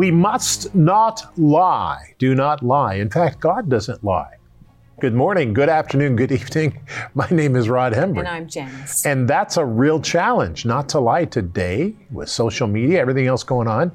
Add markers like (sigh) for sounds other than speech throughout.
We must not lie. Do not lie. In fact, God doesn't lie. Good morning, good afternoon, good evening. (laughs) My name is Rod Hembree. And I'm Janice. And that's a real challenge, not to lie today with social media, everything else going on.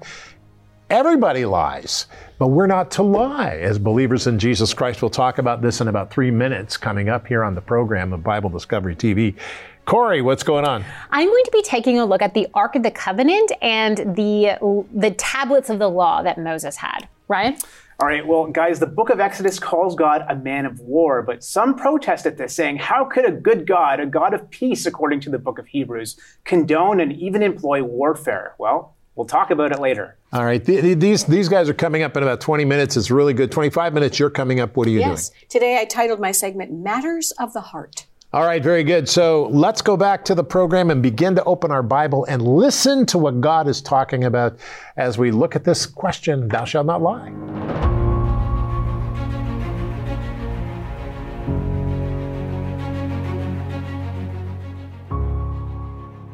Everybody lies, but we're not to lie as believers in Jesus Christ. We'll talk about this in about three minutes coming up here on the program of Bible Discovery TV. Corey, what's going on? I'm going to be taking a look at the Ark of the Covenant and the the tablets of the law that Moses had. Ryan? All right, well, guys, the book of Exodus calls God a man of war, but some protest at this, saying, How could a good God, a God of peace, according to the book of Hebrews, condone and even employ warfare? Well, we'll talk about it later. All right, these, these guys are coming up in about 20 minutes. It's really good. 25 minutes, you're coming up. What are you yes. doing? Yes, today I titled my segment Matters of the Heart. All right, very good. So let's go back to the program and begin to open our Bible and listen to what God is talking about as we look at this question Thou shalt not lie.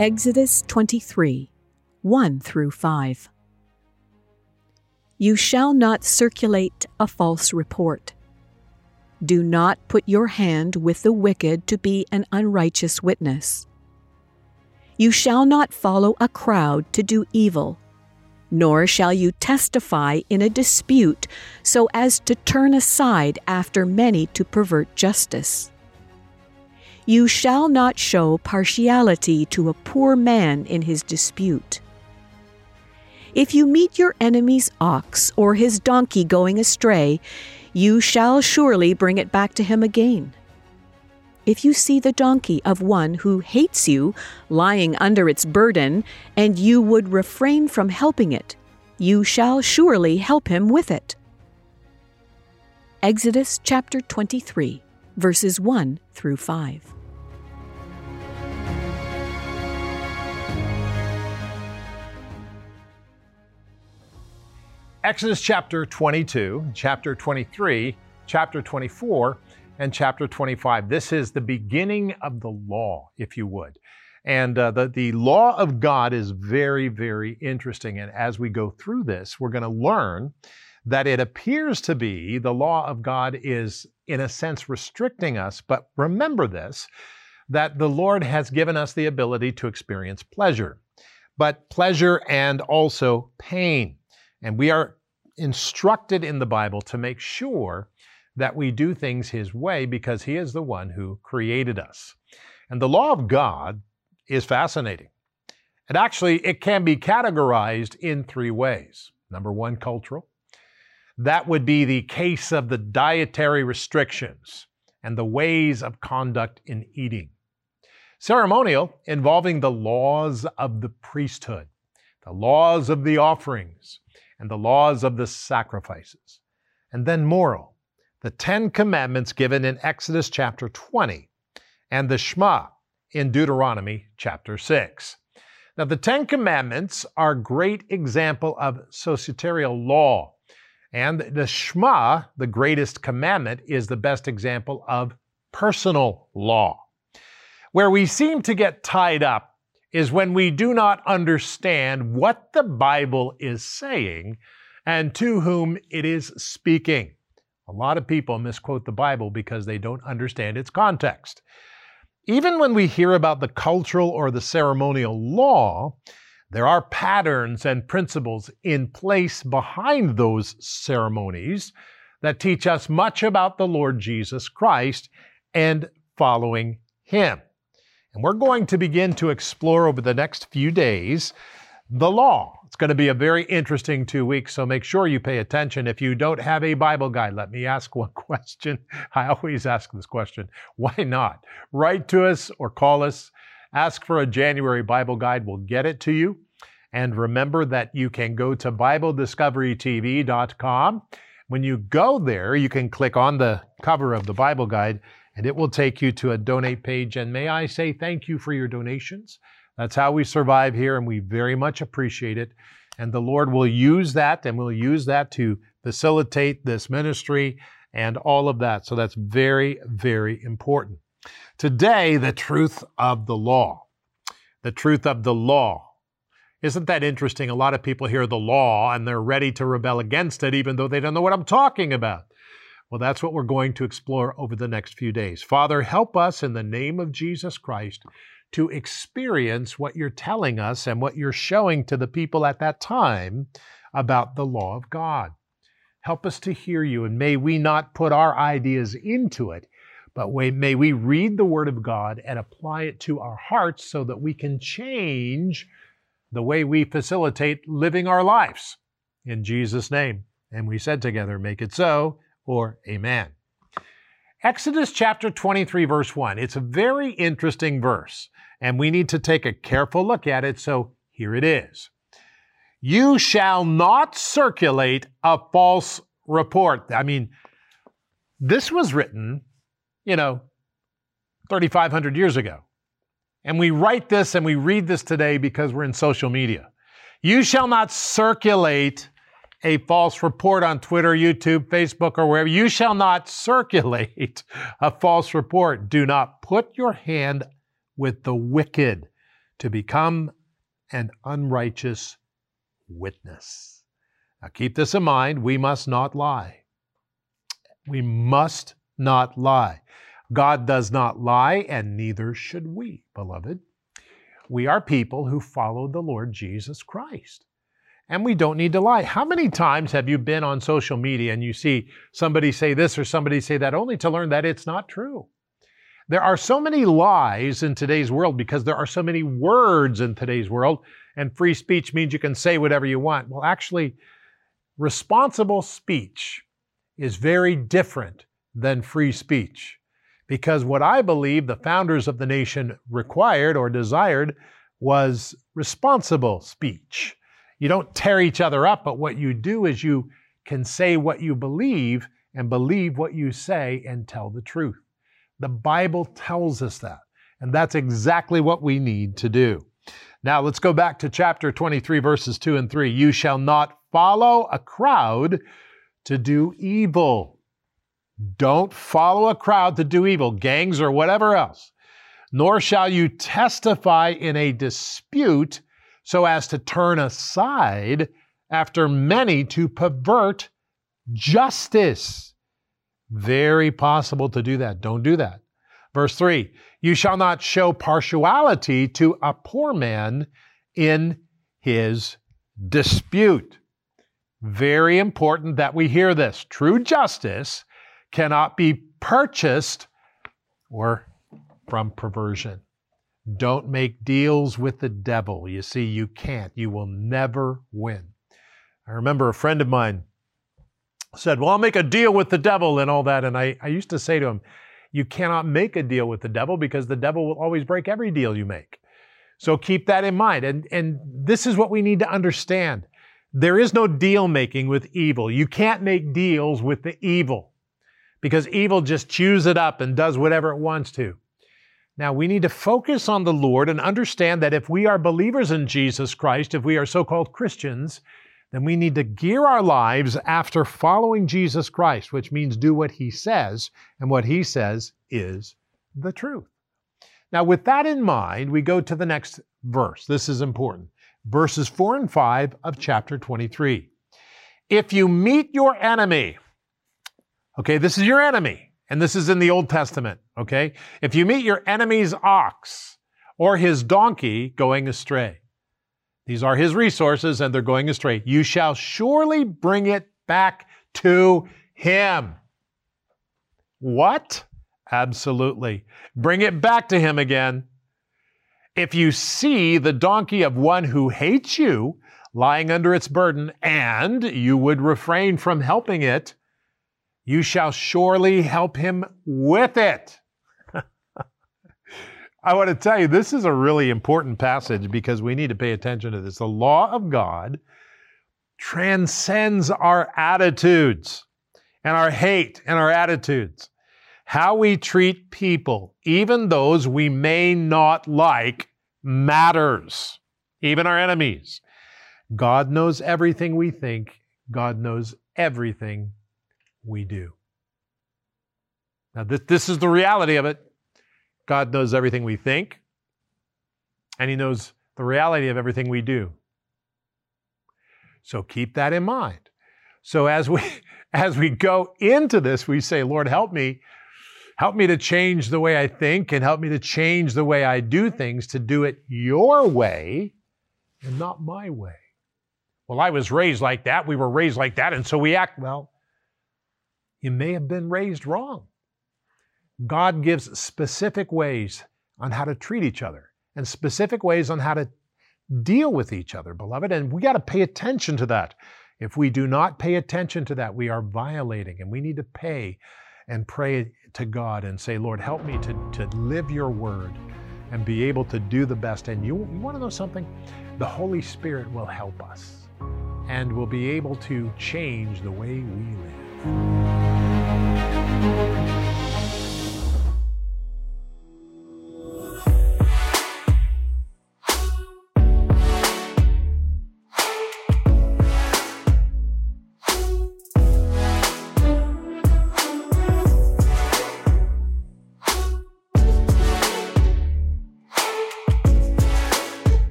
Exodus 23 1 through 5. You shall not circulate a false report do not put your hand with the wicked to be an unrighteous witness. You shall not follow a crowd to do evil, nor shall you testify in a dispute so as to turn aside after many to pervert justice. You shall not show partiality to a poor man in his dispute. If you meet your enemy's ox or his donkey going astray, you shall surely bring it back to him again. If you see the donkey of one who hates you lying under its burden, and you would refrain from helping it, you shall surely help him with it. Exodus chapter 23, verses 1 through 5. Exodus chapter 22, chapter 23, chapter 24, and chapter 25. This is the beginning of the law, if you would. And uh, the, the law of God is very, very interesting. And as we go through this, we're going to learn that it appears to be the law of God is, in a sense, restricting us. But remember this that the Lord has given us the ability to experience pleasure, but pleasure and also pain. And we are instructed in the Bible to make sure that we do things His way because He is the one who created us. And the law of God is fascinating. And actually, it can be categorized in three ways. Number one, cultural. That would be the case of the dietary restrictions and the ways of conduct in eating. Ceremonial, involving the laws of the priesthood, the laws of the offerings, and the laws of the sacrifices. And then moral, the Ten Commandments given in Exodus chapter 20, and the Shema in Deuteronomy chapter 6. Now, the Ten Commandments are a great example of societarial law. And the Shema, the greatest commandment, is the best example of personal law. Where we seem to get tied up is when we do not understand what the Bible is saying and to whom it is speaking. A lot of people misquote the Bible because they don't understand its context. Even when we hear about the cultural or the ceremonial law, there are patterns and principles in place behind those ceremonies that teach us much about the Lord Jesus Christ and following Him. And we're going to begin to explore over the next few days the law. It's going to be a very interesting two weeks, so make sure you pay attention. If you don't have a Bible guide, let me ask one (laughs) question. I always ask this question why not? Write to us or call us. Ask for a January Bible guide. We'll get it to you. And remember that you can go to BibleDiscoveryTV.com. When you go there, you can click on the cover of the Bible guide and it will take you to a donate page. And may I say thank you for your donations. That's how we survive here, and we very much appreciate it. And the Lord will use that, and we'll use that to facilitate this ministry and all of that. So that's very, very important. Today, the truth of the law. The truth of the law. Isn't that interesting? A lot of people hear the law and they're ready to rebel against it, even though they don't know what I'm talking about. Well, that's what we're going to explore over the next few days. Father, help us in the name of Jesus Christ to experience what you're telling us and what you're showing to the people at that time about the law of God. Help us to hear you, and may we not put our ideas into it, but may we read the Word of God and apply it to our hearts so that we can change the way we facilitate living our lives. In Jesus' name. And we said together, make it so, or amen. Exodus chapter 23, verse 1. It's a very interesting verse, and we need to take a careful look at it, so here it is. You shall not circulate a false report. I mean, this was written, you know, 3,500 years ago. And we write this and we read this today because we're in social media. You shall not circulate a false report on Twitter, YouTube, Facebook, or wherever. You shall not circulate a false report. Do not put your hand with the wicked to become an unrighteous witness. Now keep this in mind. We must not lie. We must not lie. God does not lie, and neither should we, beloved. We are people who follow the Lord Jesus Christ. And we don't need to lie. How many times have you been on social media and you see somebody say this or somebody say that only to learn that it's not true? There are so many lies in today's world because there are so many words in today's world and free speech means you can say whatever you want. Well, actually, responsible speech is very different than free speech. Because what I believe the founders of the nation required or desired was responsible speech. You don't tear each other up, but what you do is you can say what you believe and believe what you say and tell the truth. The Bible tells us that. And that's exactly what we need to do. Now let's go back to chapter 23, verses 2 and 3. You shall not follow a crowd to do evil. Don't follow a crowd to do evil, gangs or whatever else. Nor shall you testify in a dispute so as to turn aside after many to pervert justice. Very possible to do that. Don't do that. Verse 3 You shall not show partiality to a poor man in his dispute. Very important that we hear this. True justice cannot be purchased or from perversion. Don't make deals with the devil. You see, you can't. You will never win. I remember a friend of mine said, Well, I'll make a deal with the devil and all that. And I, I used to say to him, you cannot make a deal with the devil because the devil will always break every deal you make. So keep that in mind. And, and this is what we need to understand. There is no deal making with evil. You can't make deals with the evil because evil just chews it up and does whatever it wants to. Now, we need to focus on the Lord and understand that if we are believers in Jesus Christ, if we are so called Christians, then we need to gear our lives after following Jesus Christ, which means do what he says, and what he says is the truth. Now, with that in mind, we go to the next verse. This is important. Verses 4 and 5 of chapter 23. If you meet your enemy, okay, this is your enemy, and this is in the Old Testament, okay? If you meet your enemy's ox or his donkey going astray, these are his resources and they're going astray. You shall surely bring it back to him. What? Absolutely. Bring it back to him again. If you see the donkey of one who hates you lying under its burden, and you would refrain from helping it, you shall surely help him with it. I want to tell you, this is a really important passage because we need to pay attention to this. The law of God transcends our attitudes and our hate and our attitudes. How we treat people, even those we may not like, matters, even our enemies. God knows everything we think, God knows everything we do. Now, this, this is the reality of it. God knows everything we think, and He knows the reality of everything we do. So keep that in mind. So as we (laughs) as we go into this, we say, Lord, help me. Help me to change the way I think and help me to change the way I do things to do it your way and not my way. Well, I was raised like that. We were raised like that. And so we act well. You may have been raised wrong. God gives specific ways on how to treat each other and specific ways on how to deal with each other, beloved. And we got to pay attention to that. If we do not pay attention to that, we are violating, and we need to pay and pray to God and say, Lord, help me to, to live your word and be able to do the best. And you, you want to know something? The Holy Spirit will help us and will be able to change the way we live.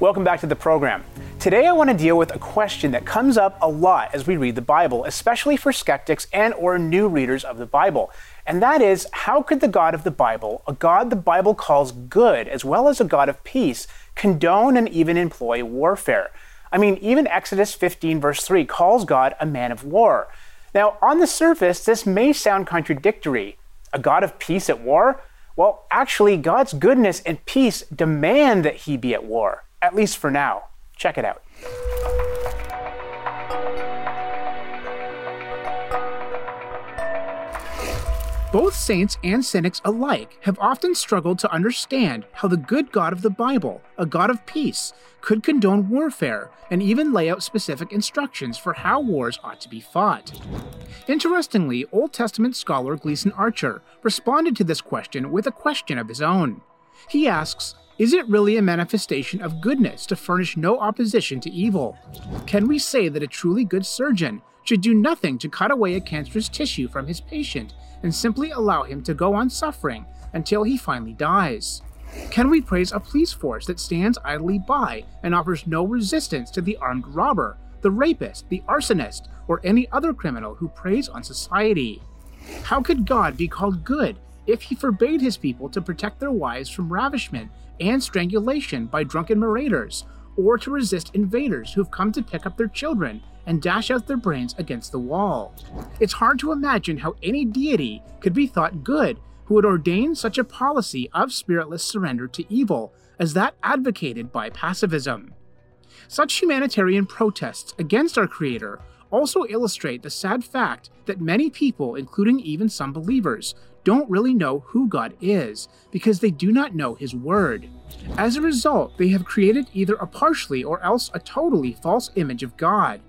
Welcome back to the program. Today I want to deal with a question that comes up a lot as we read the Bible, especially for skeptics and or new readers of the Bible. And that is, how could the God of the Bible, a God the Bible calls good as well as a God of peace, condone and even employ warfare? I mean, even Exodus 15 verse 3 calls God a man of war. Now, on the surface, this may sound contradictory. A God of peace at war? Well, actually, God's goodness and peace demand that he be at war at least for now. Check it out. Both saints and cynics alike have often struggled to understand how the good God of the Bible, a God of peace, could condone warfare and even lay out specific instructions for how wars ought to be fought. Interestingly, Old Testament scholar Gleason Archer responded to this question with a question of his own. He asks, is it really a manifestation of goodness to furnish no opposition to evil? Can we say that a truly good surgeon should do nothing to cut away a cancerous tissue from his patient and simply allow him to go on suffering until he finally dies? Can we praise a police force that stands idly by and offers no resistance to the armed robber, the rapist, the arsonist, or any other criminal who preys on society? How could God be called good if he forbade his people to protect their wives from ravishment and strangulation by drunken marauders, or to resist invaders who've come to pick up their children and dash out their brains against the wall. It's hard to imagine how any deity could be thought good who would ordain such a policy of spiritless surrender to evil as that advocated by pacifism. Such humanitarian protests against our Creator also illustrate the sad fact that many people, including even some believers, don't really know who God is because they do not know His Word. As a result, they have created either a partially or else a totally false image of God.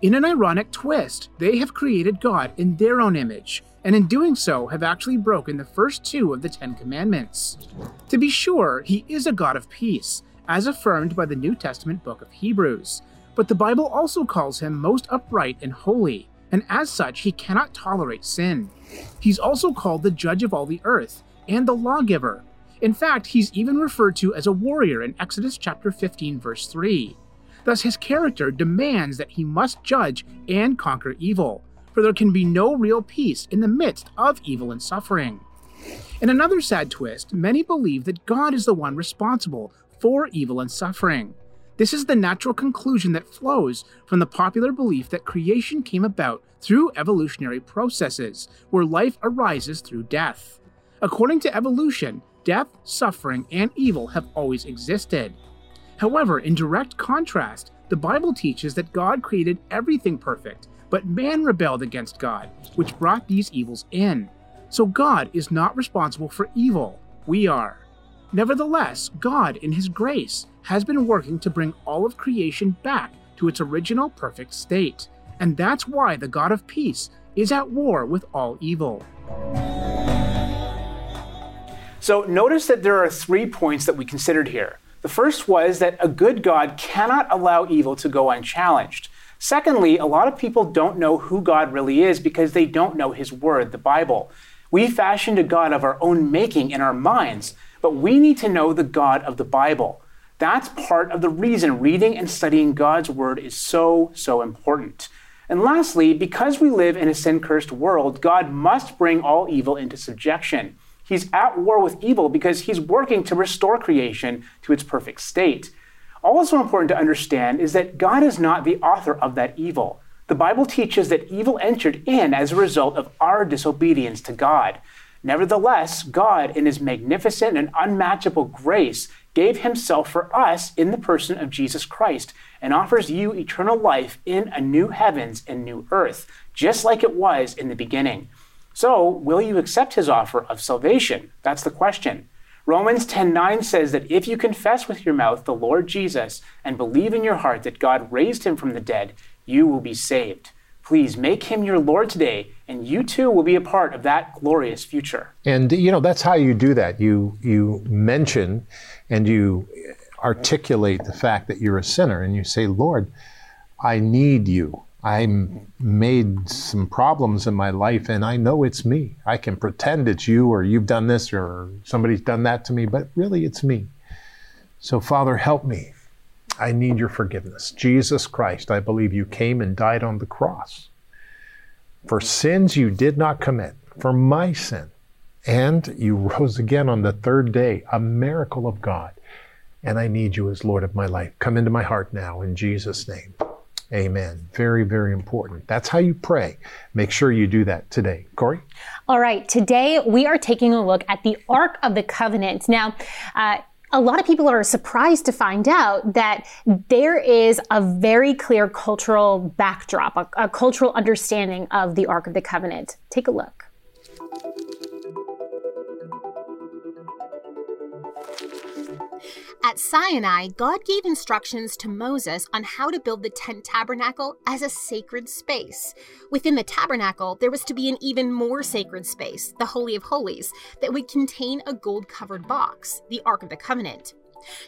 In an ironic twist, they have created God in their own image, and in doing so have actually broken the first two of the Ten Commandments. To be sure, He is a God of peace, as affirmed by the New Testament book of Hebrews, but the Bible also calls Him most upright and holy, and as such, He cannot tolerate sin. He's also called the judge of all the earth and the lawgiver. In fact, he's even referred to as a warrior in Exodus chapter 15 verse 3. Thus his character demands that he must judge and conquer evil, for there can be no real peace in the midst of evil and suffering. In another sad twist, many believe that God is the one responsible for evil and suffering. This is the natural conclusion that flows from the popular belief that creation came about through evolutionary processes, where life arises through death. According to evolution, death, suffering, and evil have always existed. However, in direct contrast, the Bible teaches that God created everything perfect, but man rebelled against God, which brought these evils in. So God is not responsible for evil, we are. Nevertheless, God, in His grace, has been working to bring all of creation back to its original perfect state. And that's why the God of peace is at war with all evil. So notice that there are three points that we considered here. The first was that a good God cannot allow evil to go unchallenged. Secondly, a lot of people don't know who God really is because they don't know His Word, the Bible. We fashioned a God of our own making in our minds, but we need to know the God of the Bible. That's part of the reason reading and studying God's Word is so, so important. And lastly, because we live in a sin cursed world, God must bring all evil into subjection. He's at war with evil because he's working to restore creation to its perfect state. Also important to understand is that God is not the author of that evil. The Bible teaches that evil entered in as a result of our disobedience to God. Nevertheless, God, in his magnificent and unmatchable grace, gave himself for us in the person of Jesus Christ and offers you eternal life in a new heavens and new earth, just like it was in the beginning. So, will you accept his offer of salvation? That's the question. Romans 10:9 says that if you confess with your mouth the Lord Jesus and believe in your heart that God raised him from the dead, you will be saved. Please make him your Lord today, and you too will be a part of that glorious future. And you know that's how you do that. You you mention and you articulate the fact that you're a sinner, and you say, "Lord, I need you. I made some problems in my life and I know it's me. I can pretend it's you or you've done this or somebody's done that to me, but really it's me. So, Father, help me. I need your forgiveness. Jesus Christ, I believe you came and died on the cross for sins you did not commit, for my sin. And you rose again on the third day, a miracle of God. And I need you as Lord of my life. Come into my heart now in Jesus' name. Amen. Very, very important. That's how you pray. Make sure you do that today. Corey? All right. Today we are taking a look at the Ark of the Covenant. Now, uh, a lot of people are surprised to find out that there is a very clear cultural backdrop, a, a cultural understanding of the Ark of the Covenant. Take a look. At Sinai, God gave instructions to Moses on how to build the tent tabernacle as a sacred space. Within the tabernacle, there was to be an even more sacred space, the Holy of Holies, that would contain a gold covered box, the Ark of the Covenant.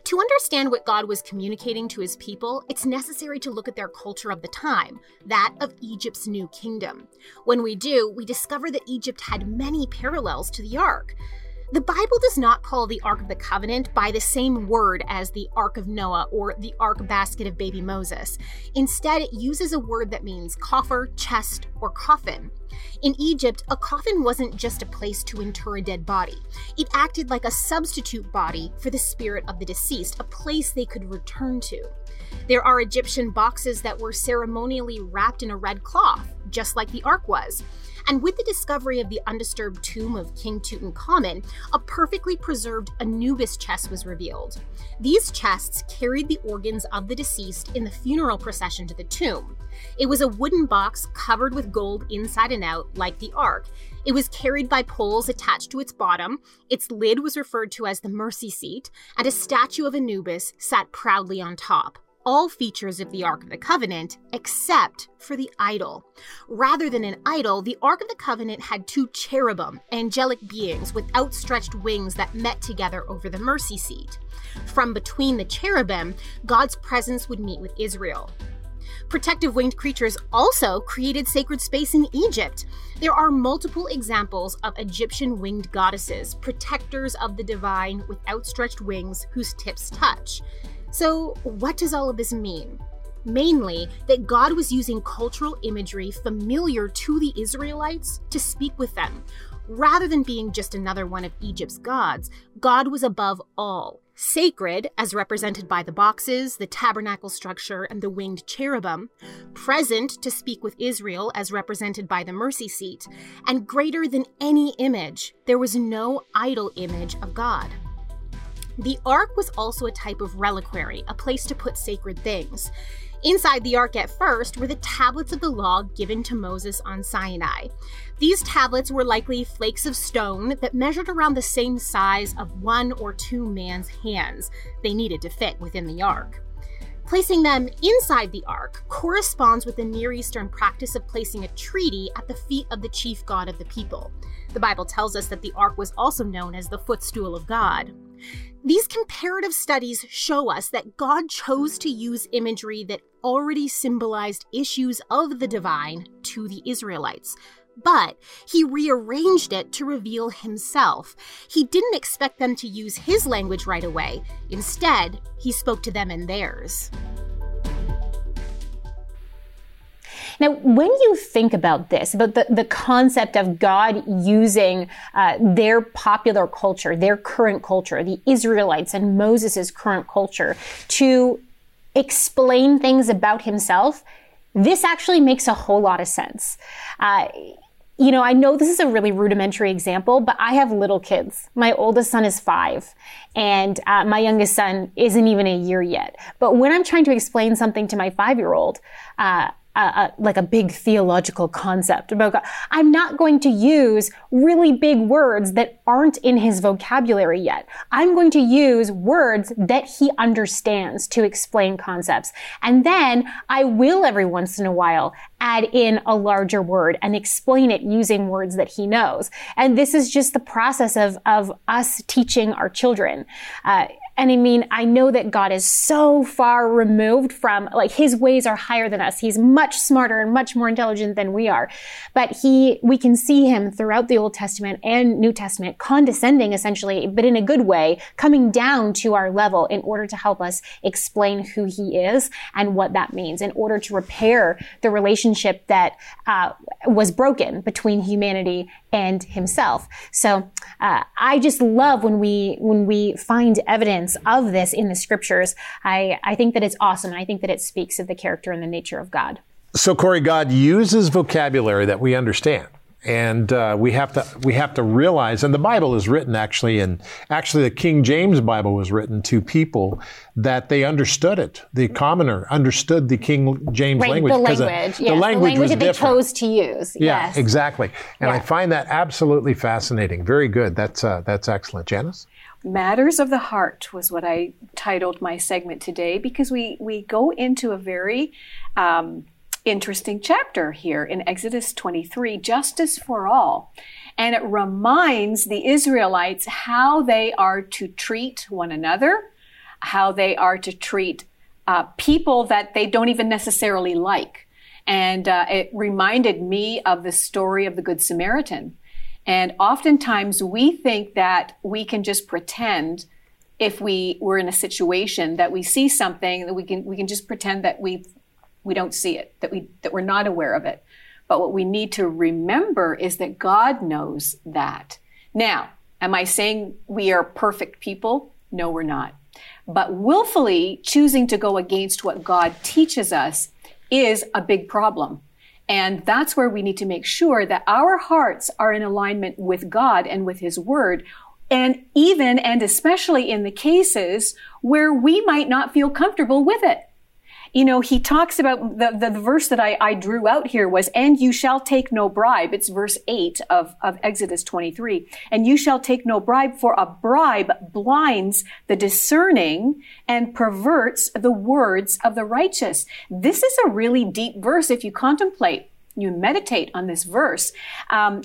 To understand what God was communicating to his people, it's necessary to look at their culture of the time, that of Egypt's new kingdom. When we do, we discover that Egypt had many parallels to the Ark. The Bible does not call the Ark of the Covenant by the same word as the Ark of Noah or the Ark basket of baby Moses. Instead, it uses a word that means coffer, chest, or coffin. In Egypt, a coffin wasn't just a place to inter a dead body. It acted like a substitute body for the spirit of the deceased, a place they could return to. There are Egyptian boxes that were ceremonially wrapped in a red cloth, just like the Ark was. And with the discovery of the undisturbed tomb of King Tutankhamun, a perfectly preserved Anubis chest was revealed. These chests carried the organs of the deceased in the funeral procession to the tomb. It was a wooden box covered with gold inside and out, like the Ark. It was carried by poles attached to its bottom. Its lid was referred to as the mercy seat, and a statue of Anubis sat proudly on top all features of the Ark of the Covenant except for the idol. Rather than an idol, the Ark of the Covenant had two cherubim, angelic beings with outstretched wings that met together over the mercy seat. From between the cherubim, God's presence would meet with Israel. Protective winged creatures also created sacred space in Egypt. There are multiple examples of Egyptian winged goddesses, protectors of the divine with outstretched wings whose tips touch. So, what does all of this mean? Mainly, that God was using cultural imagery familiar to the Israelites to speak with them. Rather than being just another one of Egypt's gods, God was above all, sacred, as represented by the boxes, the tabernacle structure, and the winged cherubim, present to speak with Israel, as represented by the mercy seat, and greater than any image, there was no idol image of God. The Ark was also a type of reliquary, a place to put sacred things. Inside the Ark at first were the tablets of the law given to Moses on Sinai. These tablets were likely flakes of stone that measured around the same size of one or two man's hands. They needed to fit within the Ark. Placing them inside the ark corresponds with the Near Eastern practice of placing a treaty at the feet of the chief god of the people. The Bible tells us that the ark was also known as the footstool of God. These comparative studies show us that God chose to use imagery that already symbolized issues of the divine to the Israelites. But he rearranged it to reveal himself. He didn't expect them to use his language right away. Instead, he spoke to them in theirs. Now, when you think about this, about the, the concept of God using uh, their popular culture, their current culture, the Israelites and Moses' current culture, to explain things about himself, this actually makes a whole lot of sense. Uh, you know, I know this is a really rudimentary example, but I have little kids. My oldest son is five, and uh, my youngest son isn't even a year yet. But when I'm trying to explain something to my five year old, uh, like a big theological concept about God. I'm not going to use really big words that aren't in his vocabulary yet. I'm going to use words that he understands to explain concepts. And then I will every once in a while add in a larger word and explain it using words that he knows. And this is just the process of, of us teaching our children. Uh, and I mean, I know that God is so far removed from, like, his ways are higher than us. He's much smarter and much more intelligent than we are. But he, we can see him throughout the Old Testament and New Testament condescending essentially, but in a good way, coming down to our level in order to help us explain who he is and what that means in order to repair the relationship that uh, was broken between humanity and himself. So uh, I just love when we when we find evidence of this in the scriptures. I I think that it's awesome, and I think that it speaks of the character and the nature of God. So Corey, God uses vocabulary that we understand and uh, we have to we have to realize and the bible is written actually and actually the king james bible was written to people that they understood it the commoner understood the king james right, language the language, the, yes, the language, the language that different. they chose to use yeah yes. exactly and Yeah. i find that absolutely fascinating very good that's uh, that's excellent janice Matters of the Heart was what I titled my segment today because we, we go into a very um, interesting chapter here in Exodus 23 Justice for All. And it reminds the Israelites how they are to treat one another, how they are to treat uh, people that they don't even necessarily like. And uh, it reminded me of the story of the Good Samaritan. And oftentimes we think that we can just pretend if we were in a situation that we see something that we can we can just pretend that we we don't see it, that we that we're not aware of it. But what we need to remember is that God knows that. Now, am I saying we are perfect people? No, we're not. But willfully choosing to go against what God teaches us is a big problem. And that's where we need to make sure that our hearts are in alignment with God and with His Word. And even and especially in the cases where we might not feel comfortable with it. You know, he talks about the, the, the verse that I, I drew out here was, and you shall take no bribe. It's verse 8 of, of Exodus 23. And you shall take no bribe, for a bribe blinds the discerning and perverts the words of the righteous. This is a really deep verse if you contemplate, you meditate on this verse. Um,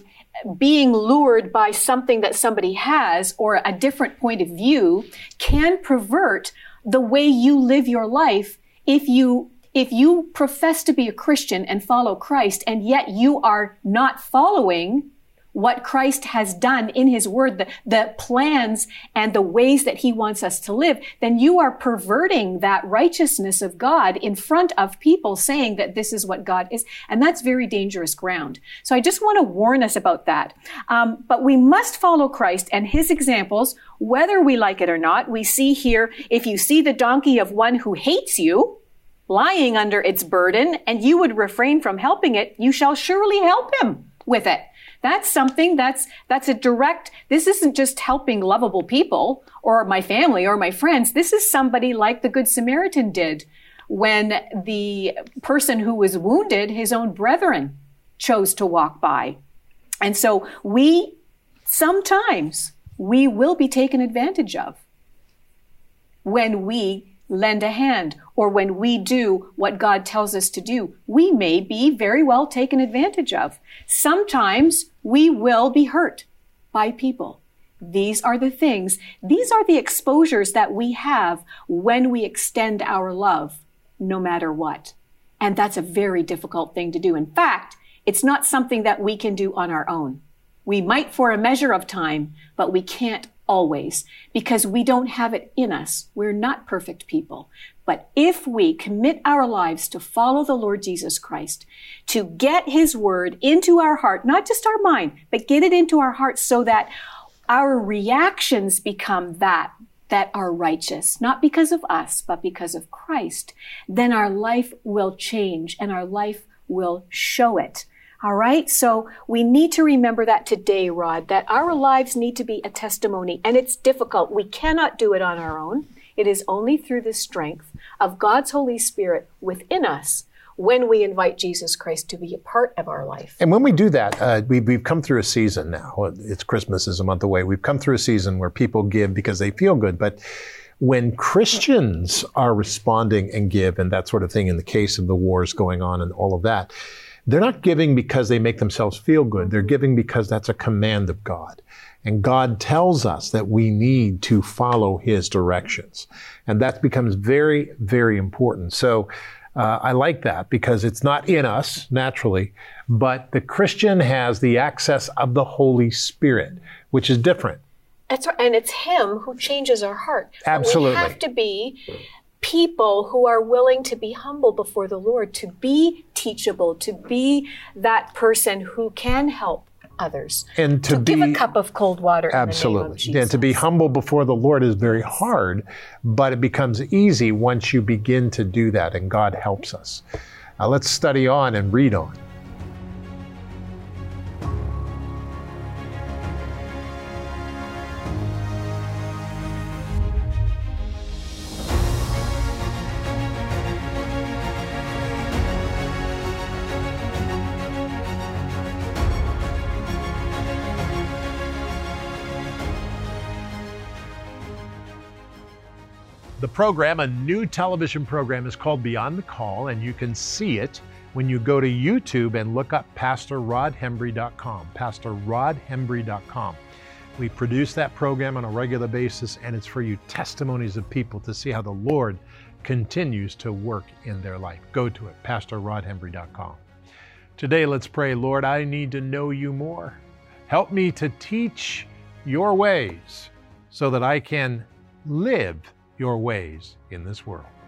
being lured by something that somebody has or a different point of view can pervert the way you live your life if you if you profess to be a Christian and follow Christ and yet you are not following what Christ has done in his word, the, the plans and the ways that he wants us to live, then you are perverting that righteousness of God in front of people saying that this is what God is. And that's very dangerous ground. So I just want to warn us about that. Um, but we must follow Christ and his examples, whether we like it or not. We see here, if you see the donkey of one who hates you, lying under its burden, and you would refrain from helping it, you shall surely help him with it. That's something that's, that's a direct, this isn't just helping lovable people or my family or my friends. This is somebody like the Good Samaritan did when the person who was wounded, his own brethren, chose to walk by. And so we, sometimes, we will be taken advantage of when we lend a hand or when we do what God tells us to do. We may be very well taken advantage of. Sometimes we will be hurt by people. These are the things, these are the exposures that we have when we extend our love, no matter what. And that's a very difficult thing to do. In fact, it's not something that we can do on our own. We might for a measure of time, but we can't always because we don't have it in us. We're not perfect people. But if we commit our lives to follow the Lord Jesus Christ, to get his word into our heart, not just our mind, but get it into our heart so that our reactions become that that are righteous, not because of us, but because of Christ, then our life will change and our life will show it. All right. So we need to remember that today, Rod, that our lives need to be a testimony and it's difficult. We cannot do it on our own. It is only through the strength of God's Holy Spirit within us when we invite Jesus Christ to be a part of our life. And when we do that, uh, we, we've come through a season now. It's Christmas is a month away. We've come through a season where people give because they feel good. But when Christians are responding and give and that sort of thing, in the case of the wars going on and all of that, they're not giving because they make themselves feel good. They're giving because that's a command of God. And God tells us that we need to follow His directions. And that becomes very, very important. So, uh, I like that because it's not in us naturally, but the Christian has the access of the Holy Spirit, which is different. That's right. And it's Him who changes our heart. Absolutely. But we have to be people who are willing to be humble before the Lord, to be teachable, to be that person who can help others. And to, to be, give a cup of cold water. Absolutely. And to be humble before the Lord is very hard, but it becomes easy once you begin to do that, and God helps us. Now let's study on and read on. Program, a new television program, is called Beyond the Call, and you can see it when you go to YouTube and look up PastorRodHembree.com. PastorRodHembree.com. We produce that program on a regular basis, and it's for you testimonies of people to see how the Lord continues to work in their life. Go to it, PastorRodHembree.com. Today, let's pray, Lord, I need to know you more. Help me to teach your ways so that I can live your ways in this world.